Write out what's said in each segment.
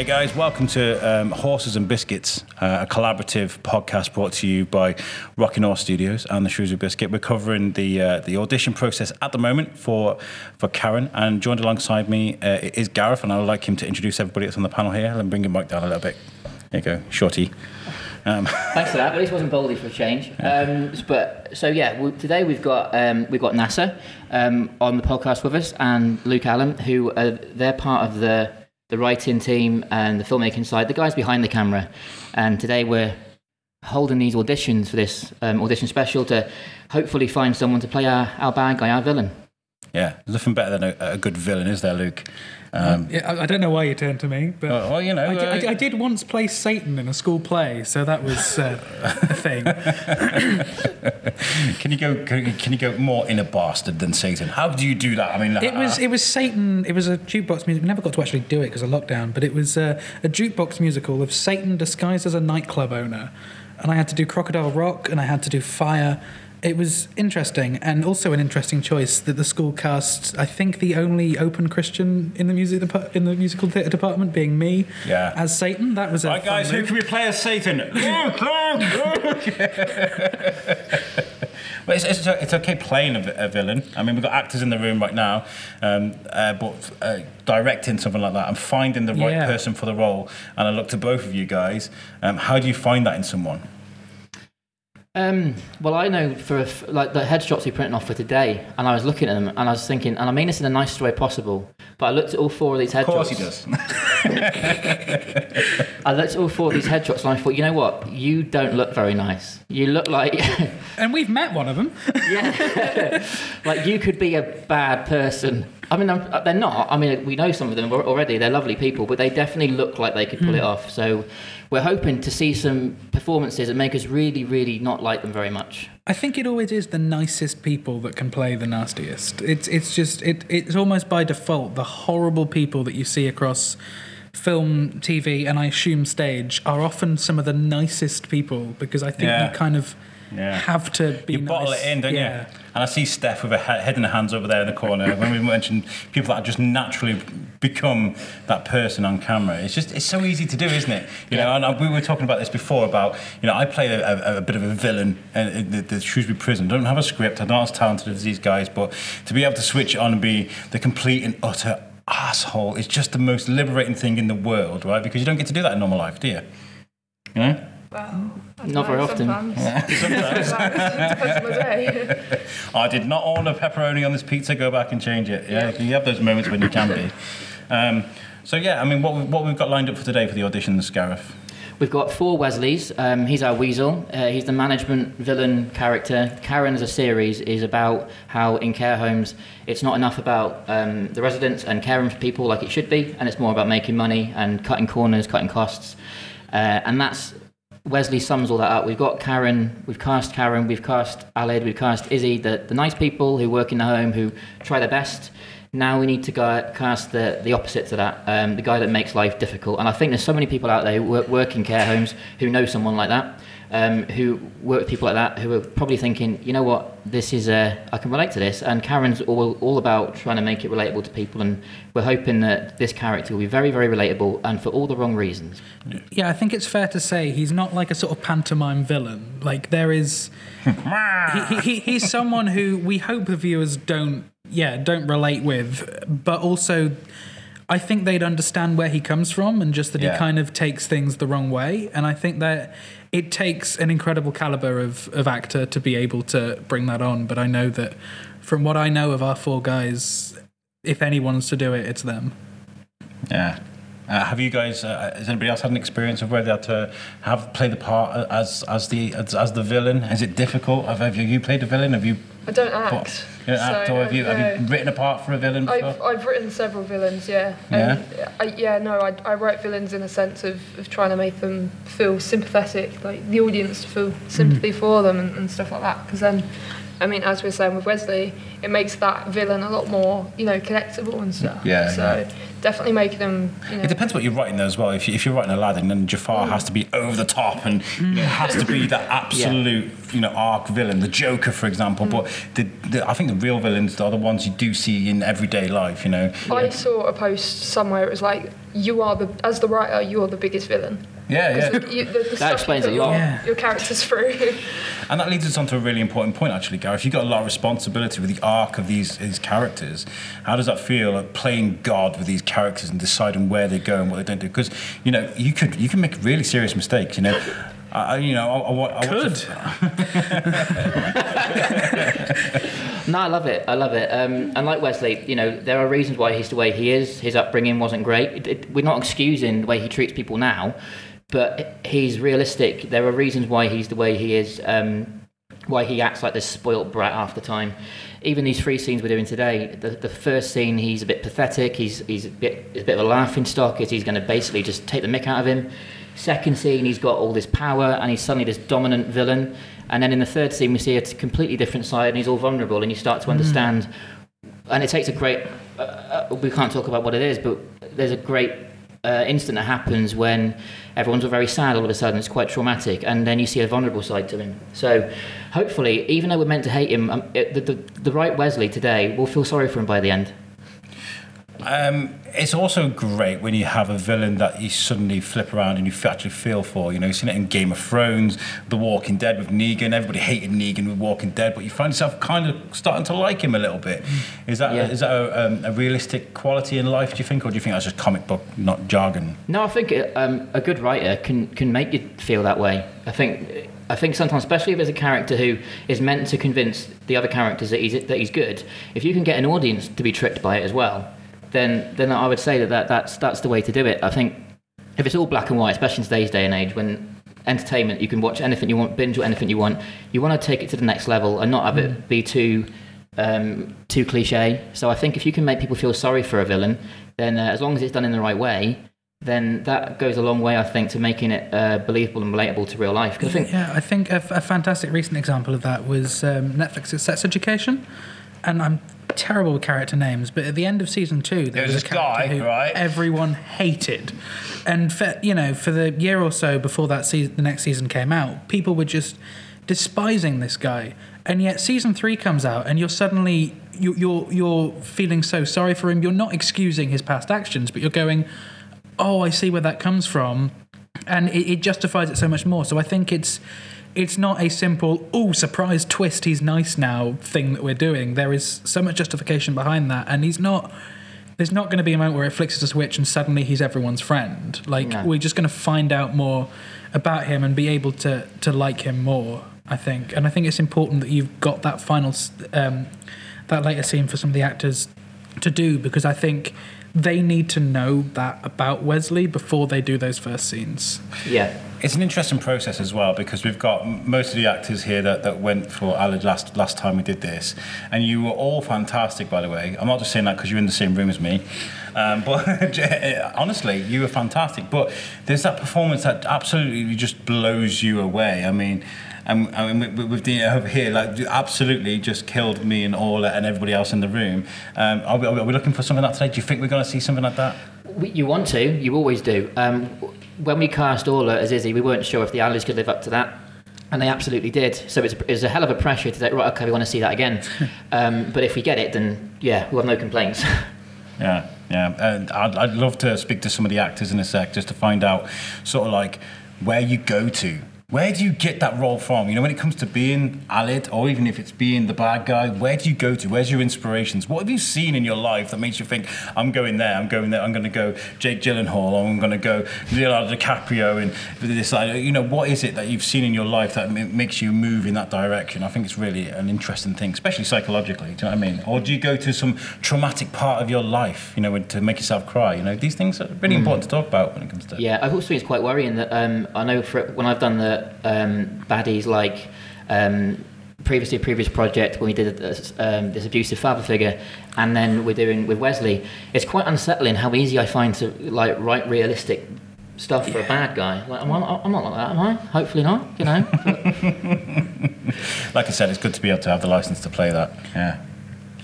Hey guys, welcome to um, Horses and Biscuits, uh, a collaborative podcast brought to you by Rocking Horse Studios and the Shrewsbury Biscuit. We're covering the uh, the audition process at the moment for for Karen, and joined alongside me uh, is Gareth, and I would like him to introduce everybody that's on the panel here and bring him back down a little bit. There you go, shorty. Um. Thanks for that. At least wasn't Baldy for a change. Um, but so yeah, we, today we've got um, we've got NASA um, on the podcast with us and Luke Allen, who are, they're part of the the writing team and the filmmaking side, the guys behind the camera. And today we're holding these auditions for this um, audition special to hopefully find someone to play our, our bad guy, our villain. Yeah, nothing better than a, a good villain, is there, Luke? Um, yeah, I, don't know why you turned to me, but well, well you know, I, uh, I, I, did once play Satan in a school play, so that was uh, a thing. can you go? Can, can, you go more in a bastard than Satan? How do you do that? I mean, it was uh, it was Satan. It was a jukebox music. We never got to actually do it because of lockdown, but it was uh, a jukebox musical of Satan disguised as a nightclub owner, and I had to do Crocodile Rock, and I had to do Fire it was interesting and also an interesting choice that the school cast I think the only open Christian in the music in the musical theatre department being me yeah. as Satan that was right guys who can we play as Satan Luke Well, it's, it's, it's, okay playing a, a, villain. I mean, we've got actors in the room right now, um, uh, but uh, directing something like that and finding the right yeah. person for the role. And I look to both of you guys. Um, how do you find that in someone? Um, well, I know for like the headshots we printed off for today, and I was looking at them, and I was thinking, and I mean this in the nicest way possible, but I looked at all four of these headshots. Of course, he does. I looked at all four of these headshots, and I thought, you know what? You don't look very nice. You look like. and we've met one of them. yeah, like you could be a bad person. I mean, I'm, they're not. I mean, we know some of them already. They're lovely people, but they definitely look like they could pull mm. it off. So we're hoping to see some performances that make us really, really not like them very much. I think it always is the nicest people that can play the nastiest. It's it's just it it's almost by default the horrible people that you see across film, TV, and I assume stage are often some of the nicest people because I think yeah. you kind of yeah. have to be. You nice. bottle it in, don't yeah. you? And I see Steph with her head in her hands over there in the corner. when we mentioned people that just naturally become that person on camera, it's just it's so easy to do, isn't it? You yeah. know, and we were talking about this before about you know I play a, a, a bit of a villain in the, the Shrewsbury prison. I don't have a script. I'm not as talented as these guys, but to be able to switch on and be the complete and utter asshole is just the most liberating thing in the world, right? Because you don't get to do that in normal life, do you? You know. Well, not very often. Sometimes. sometimes. I did not order pepperoni on this pizza. Go back and change it. Yeah, yeah. you have those moments when you can be. Um, so yeah, I mean, what what we've got lined up for today for the auditions, Gareth. We've got four Wesleys. Um, he's our weasel. Uh, he's the management villain character. Karen, as a series, is about how in care homes it's not enough about um, the residents and caring for people like it should be, and it's more about making money and cutting corners, cutting costs. Uh, and that's Wesley sums all that up. We've got Karen, we've cast Karen, we've cast Aled, we've cast Izzy, the, the nice people who work in the home who try their best. Now we need to go, cast the, the opposite to that, um, the guy that makes life difficult. And I think there's so many people out there who work, work in care homes who know someone like that um, who work with people like that who are probably thinking, you know what, this is a, I can relate to this. And Karen's all, all about trying to make it relatable to people. And we're hoping that this character will be very, very relatable and for all the wrong reasons. Yeah, I think it's fair to say he's not like a sort of pantomime villain. Like there is, he, he, he's someone who we hope the viewers don't, yeah, don't relate with, but also I think they'd understand where he comes from and just that yeah. he kind of takes things the wrong way. And I think that it takes an incredible caliber of, of actor to be able to bring that on. But I know that from what I know of our four guys, if anyone's to do it, it's them. Yeah. Uh, have you guys? Uh, has anybody else had an experience of where they had to have play the part as as the as, as the villain? Is it difficult? Have, have you played a villain? Have you? I don't act. You don't act, so, or have you, no. have you written a part for a villain? Before? I've I've written several villains. Yeah. Yeah. I, yeah. No, I I write villains in a sense of, of trying to make them feel sympathetic, like the audience to feel sympathy mm. for them and, and stuff like that. Because then I mean, as we are saying with Wesley, it makes that villain a lot more, you know, connectable and stuff. Yeah. So yeah. definitely making them. You know, it depends what you're writing there as well. If, you, if you're writing Aladdin, then Jafar mm. has to be over the top and mm. it has to be that absolute, yeah. you know, arc villain. The Joker, for example. Mm. But the, the, I think the real villains are the ones you do see in everyday life. You know. I saw a post somewhere. It was like you are the as the writer, you're the biggest villain. Yeah, yeah. The- you- the- the stuff you explains put a lot. Your, Yeah. your characters through. And that leads us on to a really important point, actually, Gareth. You've got a lot of responsibility with the arc of these, these characters. How does that feel, like playing God with these characters and deciding where they go and what they don't do? Because, you know, you could you can make really serious mistakes, you know. I, I- you know, I, I, I Could. No, I love it. I love it. Um, and like Wesley, you know, there are reasons why he's the way he is. His upbringing wasn't great. It, it, we're not excusing the way he treats people now, but he's realistic. There are reasons why he's the way he is. Um, why he acts like this spoilt brat half the time. Even these three scenes we're doing today, the, the first scene he's a bit pathetic. He's he's a bit a bit of a laughing stock. Is he's going to basically just take the mick out of him. Second scene, he's got all this power and he's suddenly this dominant villain. And then in the third scene, we see a completely different side and he's all vulnerable and you start to understand. And it takes a great, uh, uh, we can't talk about what it is, but there's a great uh, instant that happens when everyone's all very sad all of a sudden. It's quite traumatic. And then you see a vulnerable side to him. So hopefully, even though we're meant to hate him, um, it, the, the, the right Wesley today will feel sorry for him by the end. Um, it's also great when you have a villain that you suddenly flip around and you actually feel for. You know, you've seen it in Game of Thrones, The Walking Dead with Negan. Everybody hated Negan with Walking Dead, but you find yourself kind of starting to like him a little bit. Is that Yeah. is that a, um, a realistic quality in life? Do you think, or do you think that's just comic book, not jargon? No, I think um, a good writer can can make you feel that way. I think I think sometimes, especially if there's a character who is meant to convince the other characters that he's that he's good, if you can get an audience to be tricked by it as well, then then I would say that, that that's that's the way to do it. I think if it's all black and white, especially in today's day and age, when entertainment you can watch anything you want, binge or anything you want, you want to take it to the next level and not have it be too um, too cliche. So I think if you can make people feel sorry for a villain, then uh, as long as it's done in the right way, then that goes a long way, I think, to making it uh, believable and relatable to real life. I think, Yeah, I think a, a fantastic recent example of that was um, Netflix's Sex Education, and I'm terrible character names, but at the end of season two, there was was, a character guy, who right? everyone hated, and for you know for the year or so before that season, the next season came out, people were just despising this guy, and yet season three comes out, and you're suddenly you, you're you're feeling so sorry for him. You're not excusing his past actions, but you're going, oh, I see where that comes from, and it, it justifies it so much more. So I think it's it's not a simple oh surprise twist he's nice now thing that we're doing. There is so much justification behind that, and he's not. There's not going to be a moment where it flicks a switch and suddenly he's everyone's friend. Like No. we're just going to find out more about him and be able to to like him more. I think, and I think it's important that you've got that final, um, that later scene for some of the actors to do because I think they need to know that about Wesley before they do those first scenes. yeah, It's an interesting process as well because we've got most of the actors here that, that went for Aled last last time we did this, and you were all fantastic, by the way. I'm not just saying that because you're in the same room as me, um, but honestly, you were fantastic. But there's that performance that absolutely just blows you away. I mean. And I mean, with- with the over here, like absolutely just killed me and all and everybody else in the room. Um, are, we, are we looking for something like that today? Do you think we're going to see something like that? We, you want to, you always do. Um, when we cast Orla as Izzy, we weren't sure if the Allies could live up to that. And they absolutely did. So it's, it's a hell of a pressure to say, right, okay, we want to see that again. um, but if we get it, then yeah, we'll have no complaints. Yeah, yeah. And I'd, I'd love to speak to some of the actors in a sec just to find out sort of like where you go to. Where do you get that role from? You know, when it comes to being Aled, or even if it's being the bad guy, where do you go to? Where's your inspirations? What have you seen in your life that makes you think, I'm going there, I'm going there, I'm going to go Jake Gyllenhaal, or I'm going to go Leonardo DiCaprio, and this, you know, what is it that you've seen in your life that makes you move in that direction? I think it's really an interesting thing, especially psychologically. Do you know what I mean? Or do you go to some traumatic part of your life, you know, to make yourself cry? You know, these things are really important to talk about when it comes to. Yeah, I've also think it's quite worrying that um, I know for when I've done the um, baddies like um, previously a previous project when we did this, um, this abusive father figure, and then we're doing with Wesley. It's quite unsettling how easy I find to like write realistic stuff for a bad guy. Like, I'm, I'm not like that, am I? Hopefully not. You know. like I said, it's good to be able to have the license to play that. Yeah.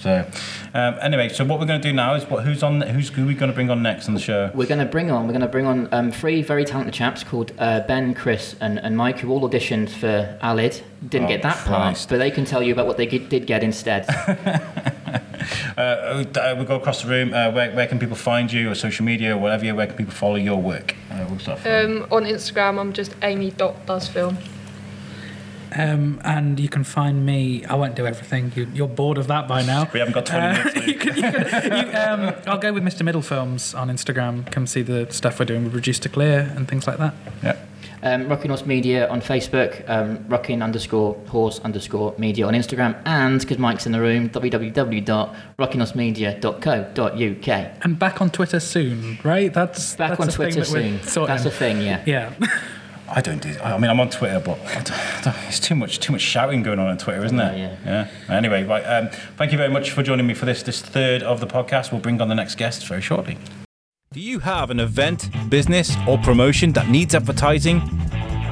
So, um, anyway, so what we're going to do now is what? Who's on? Who's who are we going to bring on next on the show? We're going to bring on. We're going to bring on um, three very talented chaps called uh, Ben, Chris, and, and Mike, who all auditioned for Aled. Didn't Oh, get that Christ. part, but they can tell you about what they did get instead. uh, uh, we'll go across the room. Uh, where, where can people find you, or social media, or whatever? Where can people follow your work? Uh, we'll start Um, on Instagram, I'm just Amy dot does film. Um, and you can find me. I won't do everything. You, you're bored of that by now. we haven't got 20 Uh, minutes. you can, you can, you, um, I'll go with Mr. Middle Films on Instagram. Come see the stuff we're doing with Reduce to Clear and things like that. Yeah. Um, Rocking Horse Media on Facebook, um, rocking underscore horse underscore media on Instagram, and because Mike's in the room, www.rockinghorsemedia.co.uk. And back on Twitter soon, right? That's Back that's on a thing Twitter that soon. That's a thing, yeah. yeah. I don't do. I mean, I'm on Twitter, but I don't, I don't, it's too much, too much shouting going on on Twitter, isn't there? Yeah, Yeah. Anyway, right. Um, thank you very much for joining me for this this third of the podcast. We'll bring on the next guest very shortly. Do you have an event, business, or promotion that needs advertising?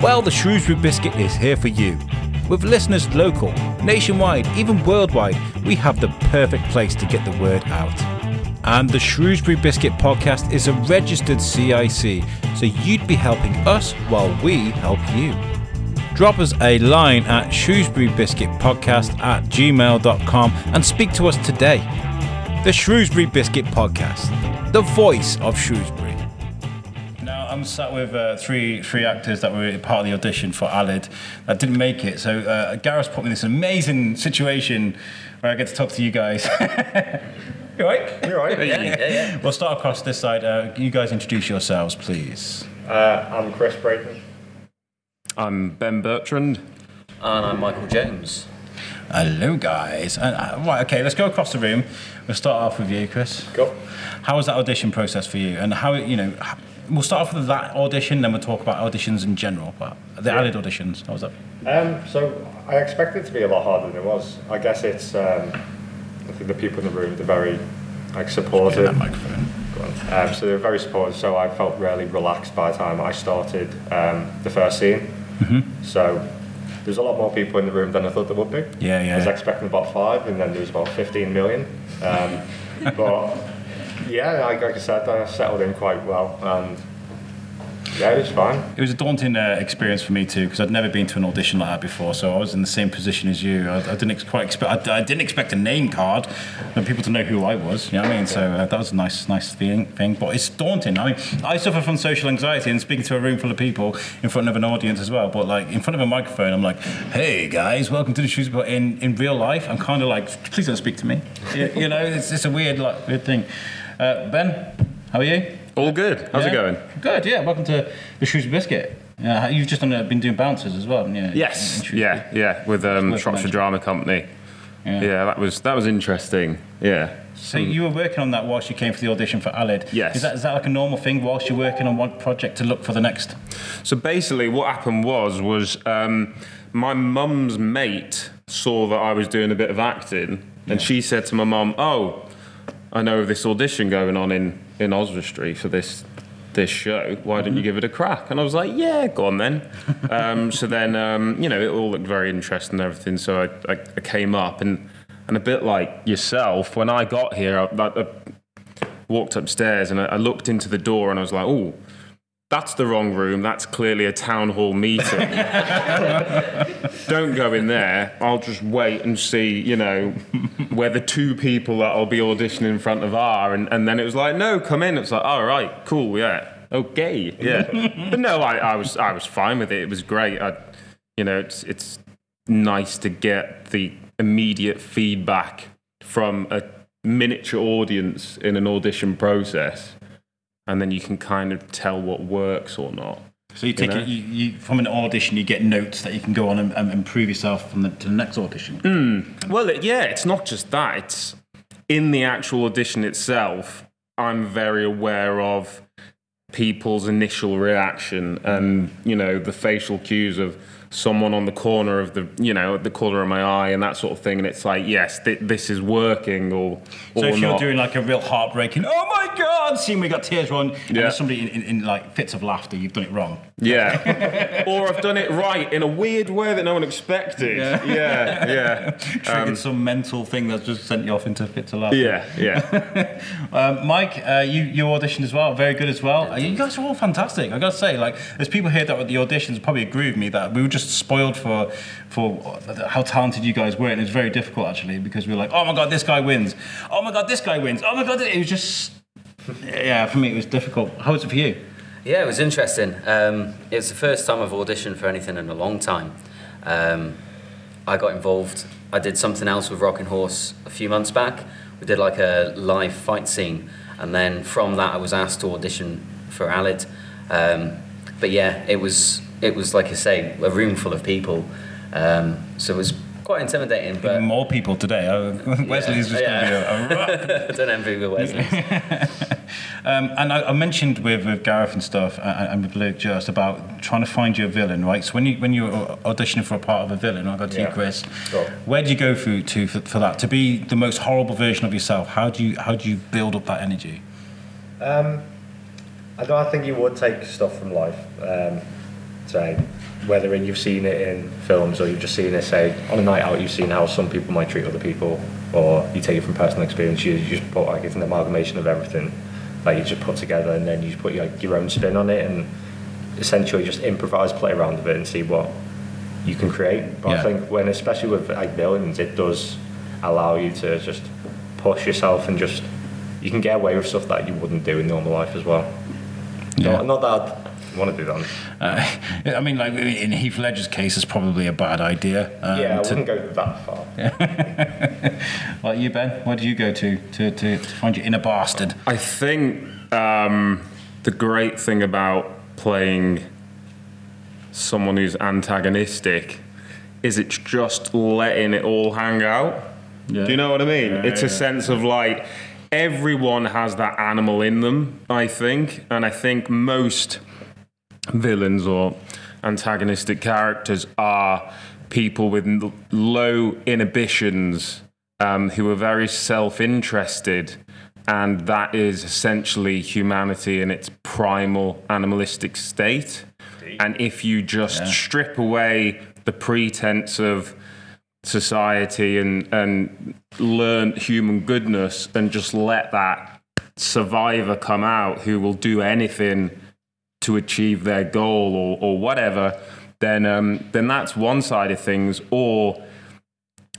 Well, the Shrewsbury Biscuit is here for you. With listeners local, nationwide, even worldwide, we have the perfect place to get the word out. And the Shrewsbury Biscuit podcast is a registered CIC, so you'd be helping us while we help you. Drop us a line at shrewsburybiscuitpodcast at gmail.com and speak to us today. The Shrewsbury Biscuit Podcast, the voice of Shrewsbury. Now I'm sat with uh, three three actors that were part of the audition for Aled that didn't make it. So uh, Gareth put me in this amazing situation where I get to talk to you guys. you alright? You're right. Yeah, yeah. yeah. We'll start across this side. Uh, you guys introduce yourselves, please. Uh, I'm Chris Brayton. I'm Ben Bertrand. And I'm Michael James. Hello, guys. And, uh, right, okay, let's go across the room. We'll start off with you, Chris. Go. How was that audition process for you? And how, you know, h- we'll start off with that audition, then we'll talk about auditions in general. But the Yeah. Aled auditions, how was that? Um, so I expected it to be a lot harder than it was. I guess it's. Um, I think the people in the room they're very like supportive. That microphone. Um, so they're very supportive. So I felt really relaxed by the time I started um, the first scene. So there's a lot more people in the room than I thought there would be. Yeah, yeah. I was expecting about five, and then there was about 15 million. Um, but yeah, like, like I said, I settled in quite well, and yeah, it was fine. It was a daunting uh, experience for me too because I'd never been to an audition like that before. So I was in the same position as you. I, I didn't ex- quite expect. I, I didn't expect a name card and people to know who I was. You know what I mean? So uh, that was a nice, nice thing. Thing, but it's daunting. I mean, I suffer from social anxiety and speaking to a room full of people in front of an audience as well. But like in front of a microphone, I'm like, "Hey guys, welcome to the shoes." But in, in real life, I'm kind of like, "Please don't speak to me." you, you know, it's, it's a weird, like, weird thing. Uh, ben, how are you? All good. How's Yeah? it going? Good, yeah. Welcome to the Shrewsbury Biscuit. Yeah, you've just done, uh, been doing bouncers as well, haven't? Yes. Yeah. Yeah. With um, Shropshire. Drama Company. Yeah. Yeah. That was that was interesting. Yeah. So you were working on that whilst you came for the audition for Aled. Yes. Is that, is that like a normal thing whilst you're working on one project to look for the next? So basically, what happened was was um, my mum's mate saw that I was doing a bit of acting, and she said to my mum, "Oh, I know of this audition going on in in Oswestry for this." This show, why don't you give it a crack? And I was like, yeah, go on then. um, so then, um, you know, it all looked very interesting and everything. So I, I, I came up, and and a bit like yourself, when I got here, I, I, walked upstairs and I, I looked into the door, and I was like, oh, that's the wrong room. That's clearly a town hall meeting. Don't go in there. I'll just wait and see, you know, where the two people that I'll be auditioning in front of are. And, and then it was like, no, come in. It's like, all right, cool, yeah, okay, yeah. but no, I, I was I was fine with it. It was great. I, you know, it's it's nice to get the immediate feedback from a miniature audience in an audition process and then you can kind of tell what works or not. So you take know? it, you, you, from an audition, you get notes that you can go on and, and improve yourself from the, to the next audition. Hmm. Well, it, yeah, it's not just that. It's in the actual audition itself. I'm very aware of people's initial reaction and you know the facial cues of someone on the corner of the you know the corner of my eye and that sort of thing and it's like yes th- this is working or So or if you're not. doing like a real heartbreaking, oh my god, scene we got tears and Yeah. there's somebody in, in, in like fits of laughter, you've done it wrong. yeah or I've done it right in a weird way that no one expected yeah yeah Triggered some mental thing that's just sent you off into fits of laughter. yeah yeah Um, Mike, uh, you you auditioned as well, very good as well. Uh, You guys are all fantastic. I gotta say, like, there's people here that at the auditions probably agree with me that we were just just spoiled for for how talented you guys were, and it was very difficult actually because we were like, oh my god, this guy wins. Oh my god, this guy wins. Oh my god, it was just yeah. For me, it was difficult. How was it for you? Yeah, it was interesting. Um, it was the first time I've auditioned for anything in a long time. Um, I got involved. I did something else with Rocking Horse a few months back. We did like a live fight scene, and then from that, I was asked to audition for Aled. Um, but yeah, it was it was like I say, a room full of people. Um, so it was quite intimidating. But Even more people today. Oh, Wesley's just Yeah. going to be a, a rock. I don't envy with Wesley. Um, and I, I mentioned with, with Gareth and stuff, and, and with Luke just about trying to find you a villain, right? So when you when you're auditioning for a part of a villain, I got to you, Chris. Sure. Where do you go through to for, for that to be the most horrible version of yourself? How do you how do you build up that energy? Um, I don't think you would take stuff from life. Um, say, whether in you've seen it in films or you've just seen it, say, on a night out, you've seen how some people might treat other people, or you take it from personal experience. You, you just put like it's an amalgamation of everything that you just put together, and then you just put your, your own spin on it, and essentially just improvise, play around with it, and see what you can create. But Yeah. I think when, especially with like villains, it does allow you to just push yourself and just you can get away with stuff that you wouldn't do in normal life as well. Yeah. Not, not that want to do that. Uh, I mean, like in Heath Ledger's case, it's probably a bad idea. Um, yeah, I to- wouldn't go that far. like you, Ben, where do you go to to, to, to find your inner bastard? I think um, the great thing about playing someone who's antagonistic is it's just letting it all hang out. Yeah. Do you know what I mean? Yeah, it's a yeah. sense of like everyone has that animal in them, I think. And I think most villains or antagonistic characters are people with low inhibitions um, who are very self interested. And that is essentially humanity in its primal animalistic state. And if you just strip away the pretense of society and, and learn human goodness and just let that survivor come out who will do anything to achieve their goal or, or whatever, then um, then that's one side of things. Or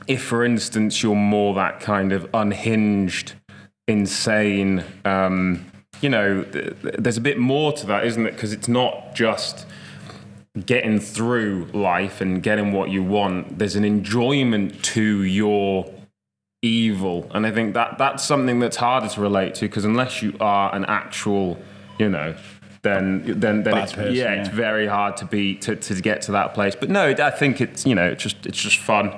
if, for instance, you're more that kind of unhinged, insane, um, you know, th- th- there's a bit more to that, isn't it? Because it's not just getting through life and getting what you want. There's an enjoyment to your evil, and I think that that's something that's harder to relate to because unless you are an actual, you know. Then, then, then Bad it's person, yeah, it's very hard to be to, to get to that place. But no, I think it's you know, it's just it's just fun,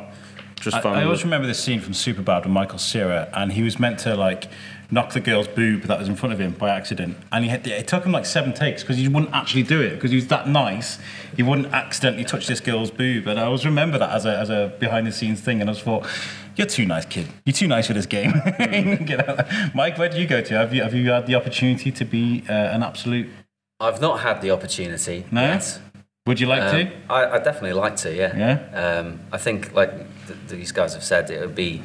just I, fun. I always remember this scene from Superbad with Michael Cera, and he was meant to like knock the girl's boob that was in front of him by accident, and he had, it took him like seven takes because he wouldn't actually do it because he was that nice. He wouldn't accidentally touch this girl's boob, and I always remember that as a as a behind the scenes thing, and I just thought. You're too nice, kid. You're too nice for this game. Mike, where do you go to? Have you have you had the opportunity to be uh, an absolute? I've not had the opportunity No? yet. Would you like Um, to? I, I definitely like to, yeah. Yeah? Um, I think, like th- these guys have said, it would be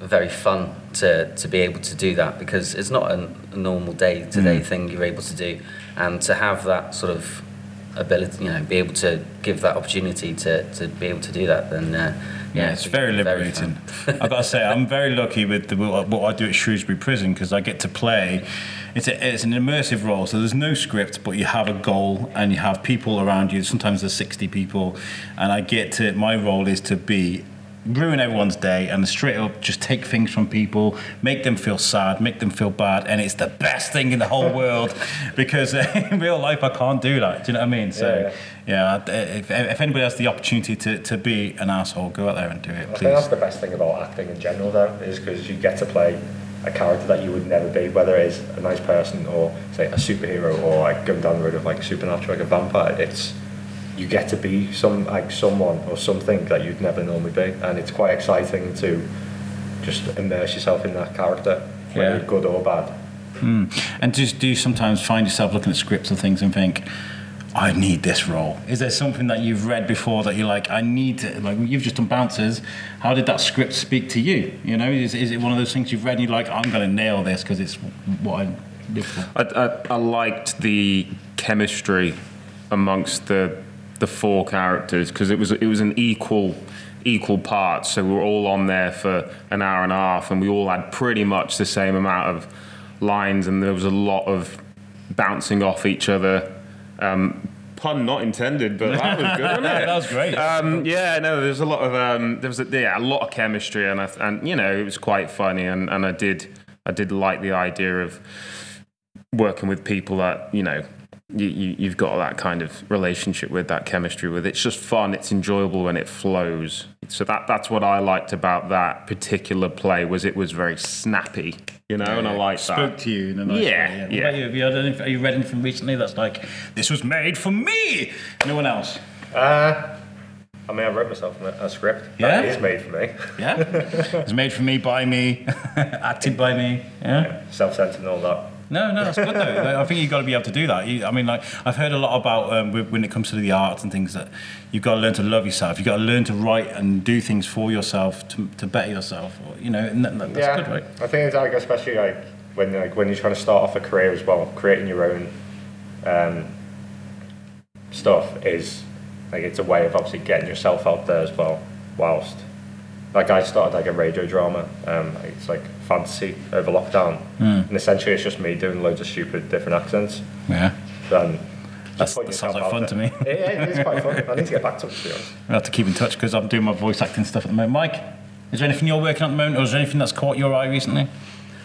very fun to, to be able to do that because it's not a, a normal day to Mm. day thing you're able to do, and to have that sort of ability, you know, be able to give that opportunity to, to be able to do that, then uh, yeah, Yeah, it's very liberating. I've got to say, I'm very lucky with the, what I do at Shrewsbury Prison because I get to play. It's, a, it's an immersive role, so there's no script, but you have a goal and you have people around you. Sometimes there's 60 people, and I get to. My role is to be ruin everyone's day and straight up just take things from people, make them feel sad, make them feel bad, and it's the best thing in the whole world because uh, in real life I can't do that. Do you know what I mean? So yeah, if, if anybody has the opportunity to, to be an asshole, go out there and do it, I think please. that's the best thing about acting in general, though, is because you get to play a character that you would never be, whether it is a nice person or, say, a superhero or like going down the road of like supernatural, like a vampire. It's you get to be some like someone or something that you'd never normally be, and it's quite exciting to just immerse yourself in that character, whether Yeah. good or bad. Hmm. And just do you sometimes find yourself looking at scripts and things and think, I need this role? Is there something that you've read before that you're like, I need to, like, you've just done Bouncers. How did that script speak to you? You know, is, is it one of those things you've read and you're like, I'm going to nail this because it's what I live for? I, I, I liked the chemistry amongst the the four characters because it was it was an equal equal parts. So we were all on there for an hour and a half, and we all had pretty much the same amount of lines, and there was a lot of bouncing off each other. Um, pun not intended, but that was good. wasn't it? that was great. Um, yeah, no, there's a lot of um, there was a, yeah a lot of chemistry, and I, and you know it was quite funny, and, and I did I did like the idea of working with people that you know you, you, you've got that kind of relationship with that chemistry with. It's just fun. It's enjoyable when it flows. So that that's what I liked about that particular play was it was very snappy, you know, and I like that. Spoke to you in a nice Yeah, way. What yeah. about you? Have you, had anything, have you read anything recently that's like, this was made for me? No one else. Uh, I mean, I wrote myself a a script. Yeah? That is made for me. Yeah? it's made for me, by me, acted by me. Yeah? Self-centered and all that. No, no, that's good though. I think you've got to be able to do that. I mean, like I've heard a lot about um, when it comes to the arts and things that you've got to learn to love yourself. You've got to learn to write and do things for yourself to, to better yourself. Or, you know, and that, that's yeah, good, right? I think it's like especially like when like when you're trying to start off a career as well, creating your own um, stuff is like it's a way of obviously getting yourself out there as well. Whilst like I started like a radio drama, um, it's like fantasy over lockdown, Hmm. and essentially it's just me doing loads of stupid different accents. Yeah. Then That's- that sounds like out fun to me. Yeah, yeah, it is quite fun. I need to get back to it to be honest. I have to keep in touch because I'm doing my voice acting stuff at the moment. Mike, is there anything you're working on at the moment, or is there anything that's caught your eye recently?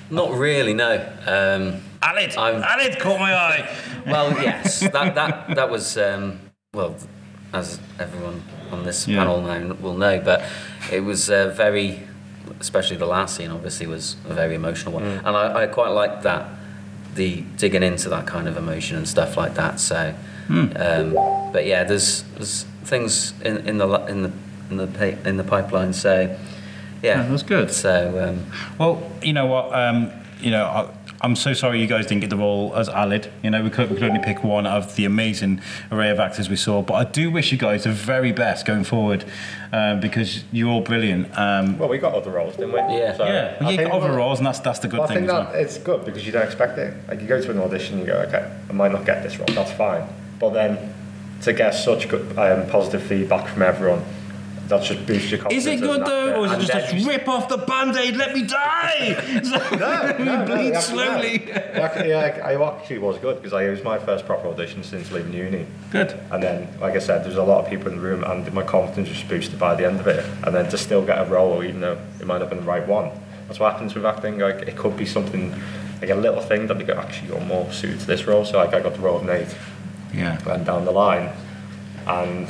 Not really, no. Um, Aled, I'm- Aled caught my eye. well, yes, that that that was um, well, as everyone on this Yeah. panel now will know, but it was uh, very, especially the last scene, obviously, was a very emotional one, and I, I quite liked that, the digging into that kind of emotion and stuff like that. So, um, but yeah, there's there's things in, in the in the in the in the pipeline. So, yeah, Yeah, that's good. So. Um, Well, you know what? Um, you know, I, I'm so sorry you guys didn't get the role as Aled. You know, we could, we could only pick one out of the amazing array of actors we saw. But I do wish you guys the very best going forward um, because you're all brilliant. Um, Well, we got other roles, didn't we? Yeah. So yeah, I well, you think got other roles, and that's that's the good Well, I think as that well. it's good because you don't expect it. Like you go to an audition, you go, okay, I might not get this role, that's fine. But then to get such good um, positive feedback from everyone, that just boosts your confidence. Is it good though, or is it just a you- rip off the band-aid, let me die? No, no, no, bleed actually, slowly. No. Actually, yeah, I actually was good because it was my first proper audition since leaving uni. Good. And then, like I said, there's a lot of people in the room, and my confidence was boosted by the end of it. And then to still get a role, even though it might not have been the right one, that's what happens with acting. Like it could be something, like a little thing that they go, actually, you're more suited to this role. So like I got the role of Nate, Yeah. and down the line, and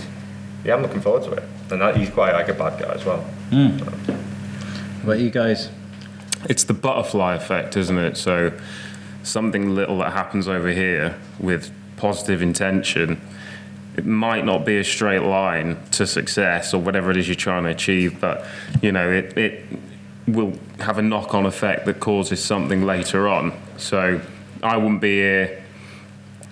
yeah, I'm looking forward to it. And that, he's quite like a bad guy as well. Hmm. But you guys, It's the butterfly effect, isn't it? So something little that happens over here with positive intention, it might not be a straight line to success or whatever it is you're trying to achieve, but you know, it, it will have a knock-on effect that causes something later on. So I wouldn't be here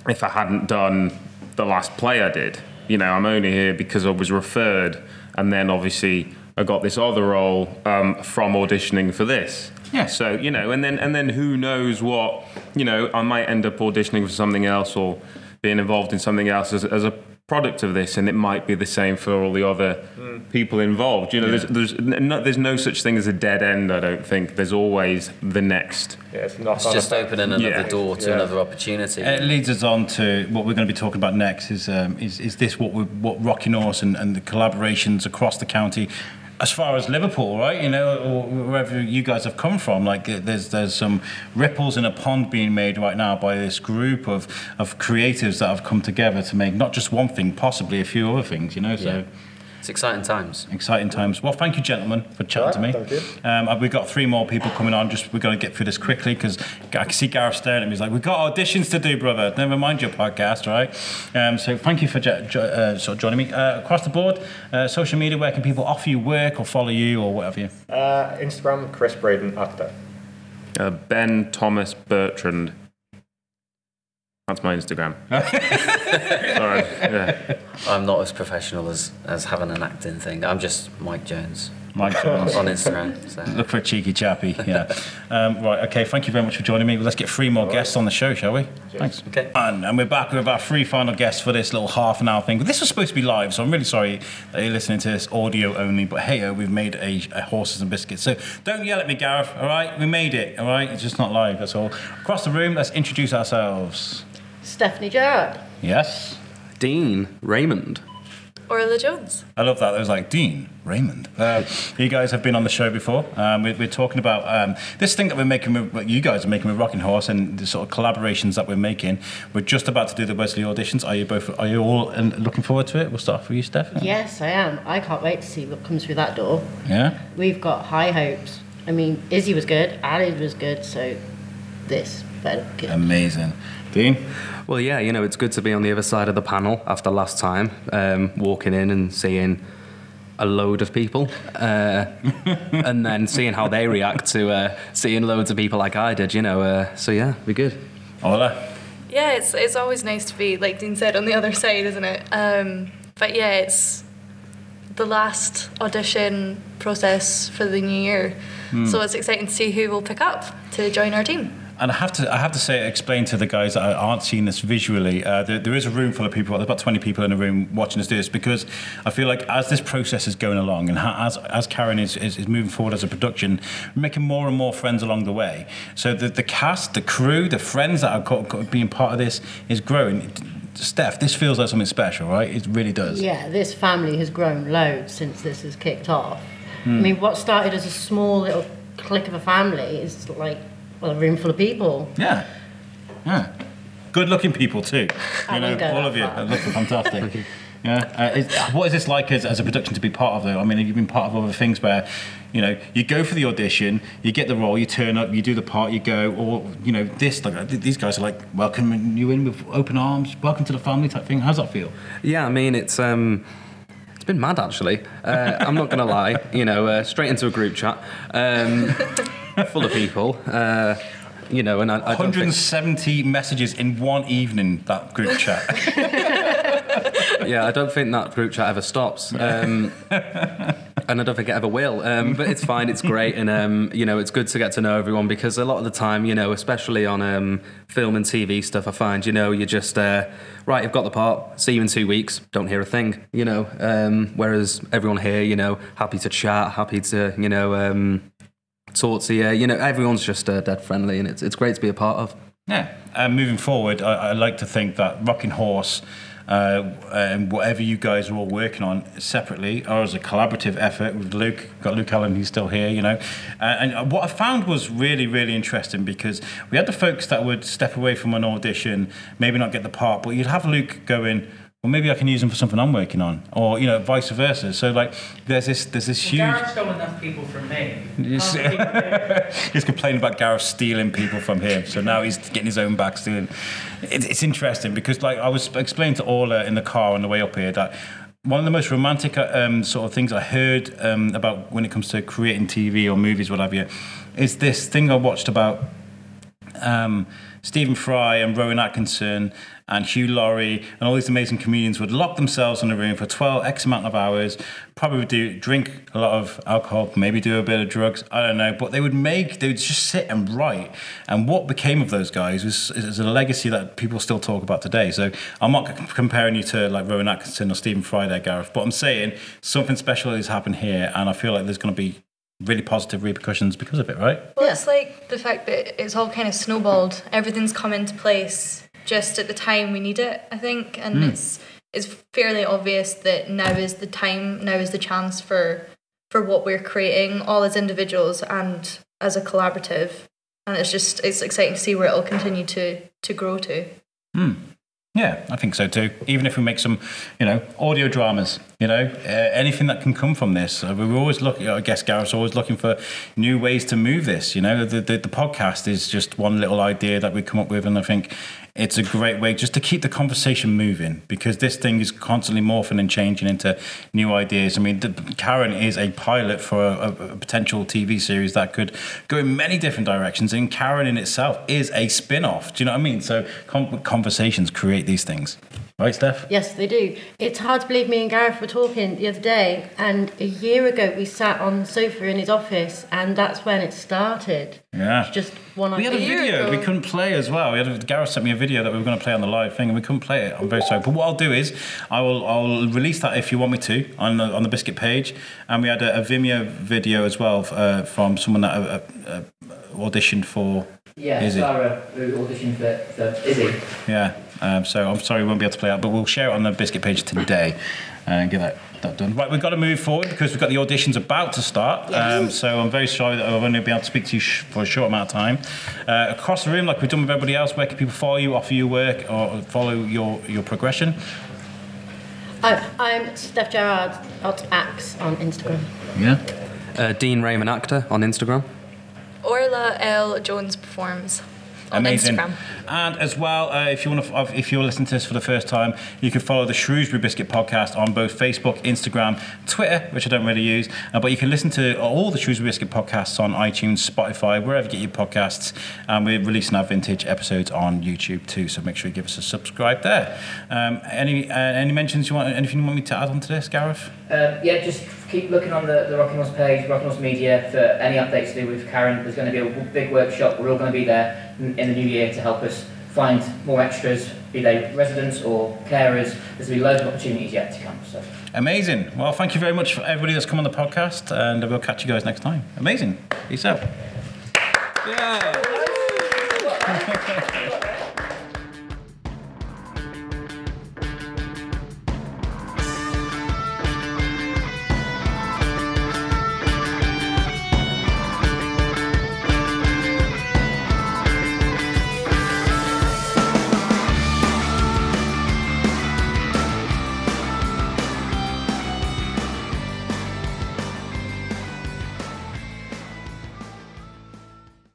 if I hadn't done the last play I did. You know, I'm only here because I was referred, and then obviously I got this other role um, from auditioning for this. Yeah. So you know, and then and then who knows what? You know, I might end up auditioning for something else or being involved in something else as, as a product of this, and it might be the same for all the other people involved. You know, there's there's no, there's no such thing as a dead end. I don't think there's always the next. Yeah, it's not. it's just opening another Yeah. door to Yeah. another opportunity. It leads us on to what we're going to be talking about next. Is um, is, is this what we, what Rocking Horse and, and the collaborations across the county, as far as Liverpool, right? You know, or wherever you guys have come from. Like there's there's some ripples in a pond being made right now by this group of of creatives that have come together to make not just one thing, possibly a few other things. You know, so. Yeah. It's exciting times. Exciting times. Well, thank you, gentlemen, for chatting to me. Thank you. Um, we've got three more people coming on. Just we're going to get through this quickly because I can see Gareth staring at me. He's like, "We've got auditions to do, brother. Never mind your podcast, right?" Um, so thank you for jo- jo- uh, sort of joining me uh, across the board. Uh, social media, where can people offer you work or follow you or whatever you? Uh, Instagram, Chris Braden actor. Uh, ben Thomas Bertrand. That's my Instagram. Sorry. Yeah. I'm not as professional as, as having an acting thing. I'm just Mike Jones. Mike Jones. on Instagram. So. Look for a cheeky chappy. Yeah. Um, right. Okay. Thank you very much for joining me. Let's get three more guests on the show, shall we? Thanks. Okay. And, and we're back with our three final guests for this little half an hour thing. This was supposed to be live, so I'm really sorry that you're listening to this audio only. But hey, we've made a, a horses and biscuits. So don't yell at me, Gareth. All right, we made it. All right, it's just not live. That's all. Across the room, let's introduce ourselves. Stephanie Gerrard. Yes. Dean Raymond. Orla Jones. I love that. It was like Dean Raymond. Uh, you guys have been on the show before. Um, we, we're talking about um, this thing that we're making. With, what you guys are making with Rocking Horse and the sort of collaborations that we're making. We're just about to do the Wesley auditions. Are you both? Are you all looking forward to it? We'll start off with you, Steph. Yes, I am. I can't wait to see what comes through that door. Yeah. We've got high hopes. I mean, Izzy was good, Ali was good, so this better be good. Amazing. Dean. Well, yeah, you know, it's good to be on the other side of the panel after last time, um, walking in and seeing a load of people, uh, and then seeing how they react to uh, seeing loads of people like I did, you know. Uh, so yeah, be good. Orla. Yeah, it's it's always nice to be, like Dean said, on the other side, isn't it? Um, but yeah, it's the last audition process for the new year. So it's exciting to see who will pick up to join our team. And I have to, I have to say, explain to the guys that aren't seeing this visually. Uh, there, there is a room full of people. There's about 20 people in a room watching us do this because I feel like as this process is going along and ha- as as Karen is, is, is moving forward as a production, we're making more and more friends along the way. So the the cast, the crew, the friends that are co- co- being part of this is growing. Steph, this feels like something special, right? It really does. Yeah, this family has grown loads since this has kicked off. Hmm. I mean, what started as a small little clique of a family is like well, a room full of people. Yeah. Yeah. Good looking people too. I You know, go all of you far. look fantastic. yeah. Uh, is, what is this like as, as a production to be part of though? I mean, you've been part of other things where, you know, you go for the audition, you get the role, you turn up, you do the part, you go, or you know, this like uh, these guys are like welcoming you in with open arms, welcome to the family type thing. How's that feel? Yeah, I mean, it's um, it's been mad actually. Uh, I'm not gonna lie, you know, uh, straight into a group chat, um, full of people. Uh, you know, and I, I don't think, 170 messages in one evening. That group chat. yeah, I don't think that group chat ever stops. Um, and I don't think it ever will. Um, but it's fine, it's great, and um, you know, it's good to get to know everyone because a lot of the time, you know, especially on um, film and TV stuff, I find, you know, you're just uh, right, you've got the part, see you in two weeks, don't hear a thing, you know. Um, whereas everyone here, you know, happy to chat, happy to, you know, um, talk to you, know, everyone's just uh, dead friendly, and it's it's great to be a part of. Yeah. Uh, moving forward, I, I like to think that Rocking Horse, uh, and whatever you guys are all working on separately, or as a collaborative effort with Luke, got Luke Allen, he's still here, you know. Uh, and what I found was really, really interesting because we had the folks that would step away from an audition, maybe not get the part, but you'd have Luke go in. Well, maybe I can use them for something I'm working on, or you know, vice versa. So like, there's this, there's this huge. Gareth stole enough people from me. You see- Can't keep it. he's complaining about Gareth stealing people from him, so now he's getting his own back stealing. It, it's interesting because, like, I was explaining to Orla in the car on the way up here that one of the most romantic um, sort of things I heard um, about when it comes to creating TV or movies, what have you, is this thing I watched about um, Stephen Fry and Rowan Atkinson and Hugh Laurie and all these amazing comedians would lock themselves in a room for 12 X amount of hours, probably do drink a lot of alcohol, maybe do a bit of drugs, I don't know, but they would make, they would just sit and write. And what became of those guys is, is a legacy that people still talk about today. So I'm not comparing you to like Rowan Atkinson or Stephen Fry there, Gareth, but I'm saying something special has happened here and I feel like there's going to be really positive repercussions because of it, right? Well, it's like the fact that it's all kind of snowballed. Everything's come into place just at the time we need it, I think, and it's it's fairly obvious that now is the time, now is the chance for for what we're creating, all as individuals and as a collaborative. And it's just it's exciting to see where it'll continue to to grow to. Yeah, I think so too. Even if we make some, you know, audio dramas, you know, uh, anything that can come from this. Uh, we we're always looking. I guess Gareth's always looking for new ways to move this. You know, the, the the podcast is just one little idea that we come up with, and I think it's a great way just to keep the conversation moving because this thing is constantly morphing and changing into new ideas. I mean, the, Karen is a pilot for a, a potential TV series that could go in many different directions, and Karen in itself is a spin-off. Do you know what I mean? So con conversations create these things. Right, Steph? Yes, they do. It's hard to believe me and Gareth were talking the other day, and a year ago we sat on the sofa in his office, and that's when it started. Yeah. Just one We had a video we couldn't play as well. We had a, Gareth sent me a video that we were going to play on the live thing, and we couldn't play it. I'm very sorry. But what I'll do is I will I'll release that if you want me to on the, on the biscuit page. And we had a, a Vimeo video as well uh, from someone that uh, uh, auditioned for Yeah, Izzy. Sarah who auditioned for, for Izzy. Yeah. Um, so I'm sorry we won't be able to play that, but we'll share it on the biscuit page today and get that, that done. Right, we've got to move forward because we've got the auditions about to start. Um, so I'm very sorry that I've only been able to speak to you sh- for a short amount of time. Uh, across the room, like we've done with everybody else, where can people follow you, offer you work, or follow your, your progression? I, I'm Steph Gerard at Axe on Instagram. Yeah. Uh, Dean Raymond actor on Instagram. Orla L Jones performs on Amazing. Instagram. And as well, uh, if you want to, if you're listening to this for the first time, you can follow the Shrewsbury Biscuit podcast on both Facebook, Instagram, Twitter, which I don't really use. Uh, but you can listen to all the Shrewsbury Biscuit podcasts on iTunes, Spotify, wherever you get your podcasts. And we're releasing our vintage episodes on YouTube too. So make sure you give us a subscribe there. Um, any uh, any mentions you want? Anything you want me to add on to this, Gareth? Um, yeah, just keep looking on the, the Rocking Horse page, Rocking Horse Media, for any updates to do with Karen. There's going to be a big workshop. We're all going to be there in, in the new year to help us find more extras, be they residents or carers. There's going to be loads of opportunities yet to come. So. Amazing. Well, thank you very much for everybody that's come on the podcast, and we'll catch you guys next time. Amazing. Peace out. Yeah.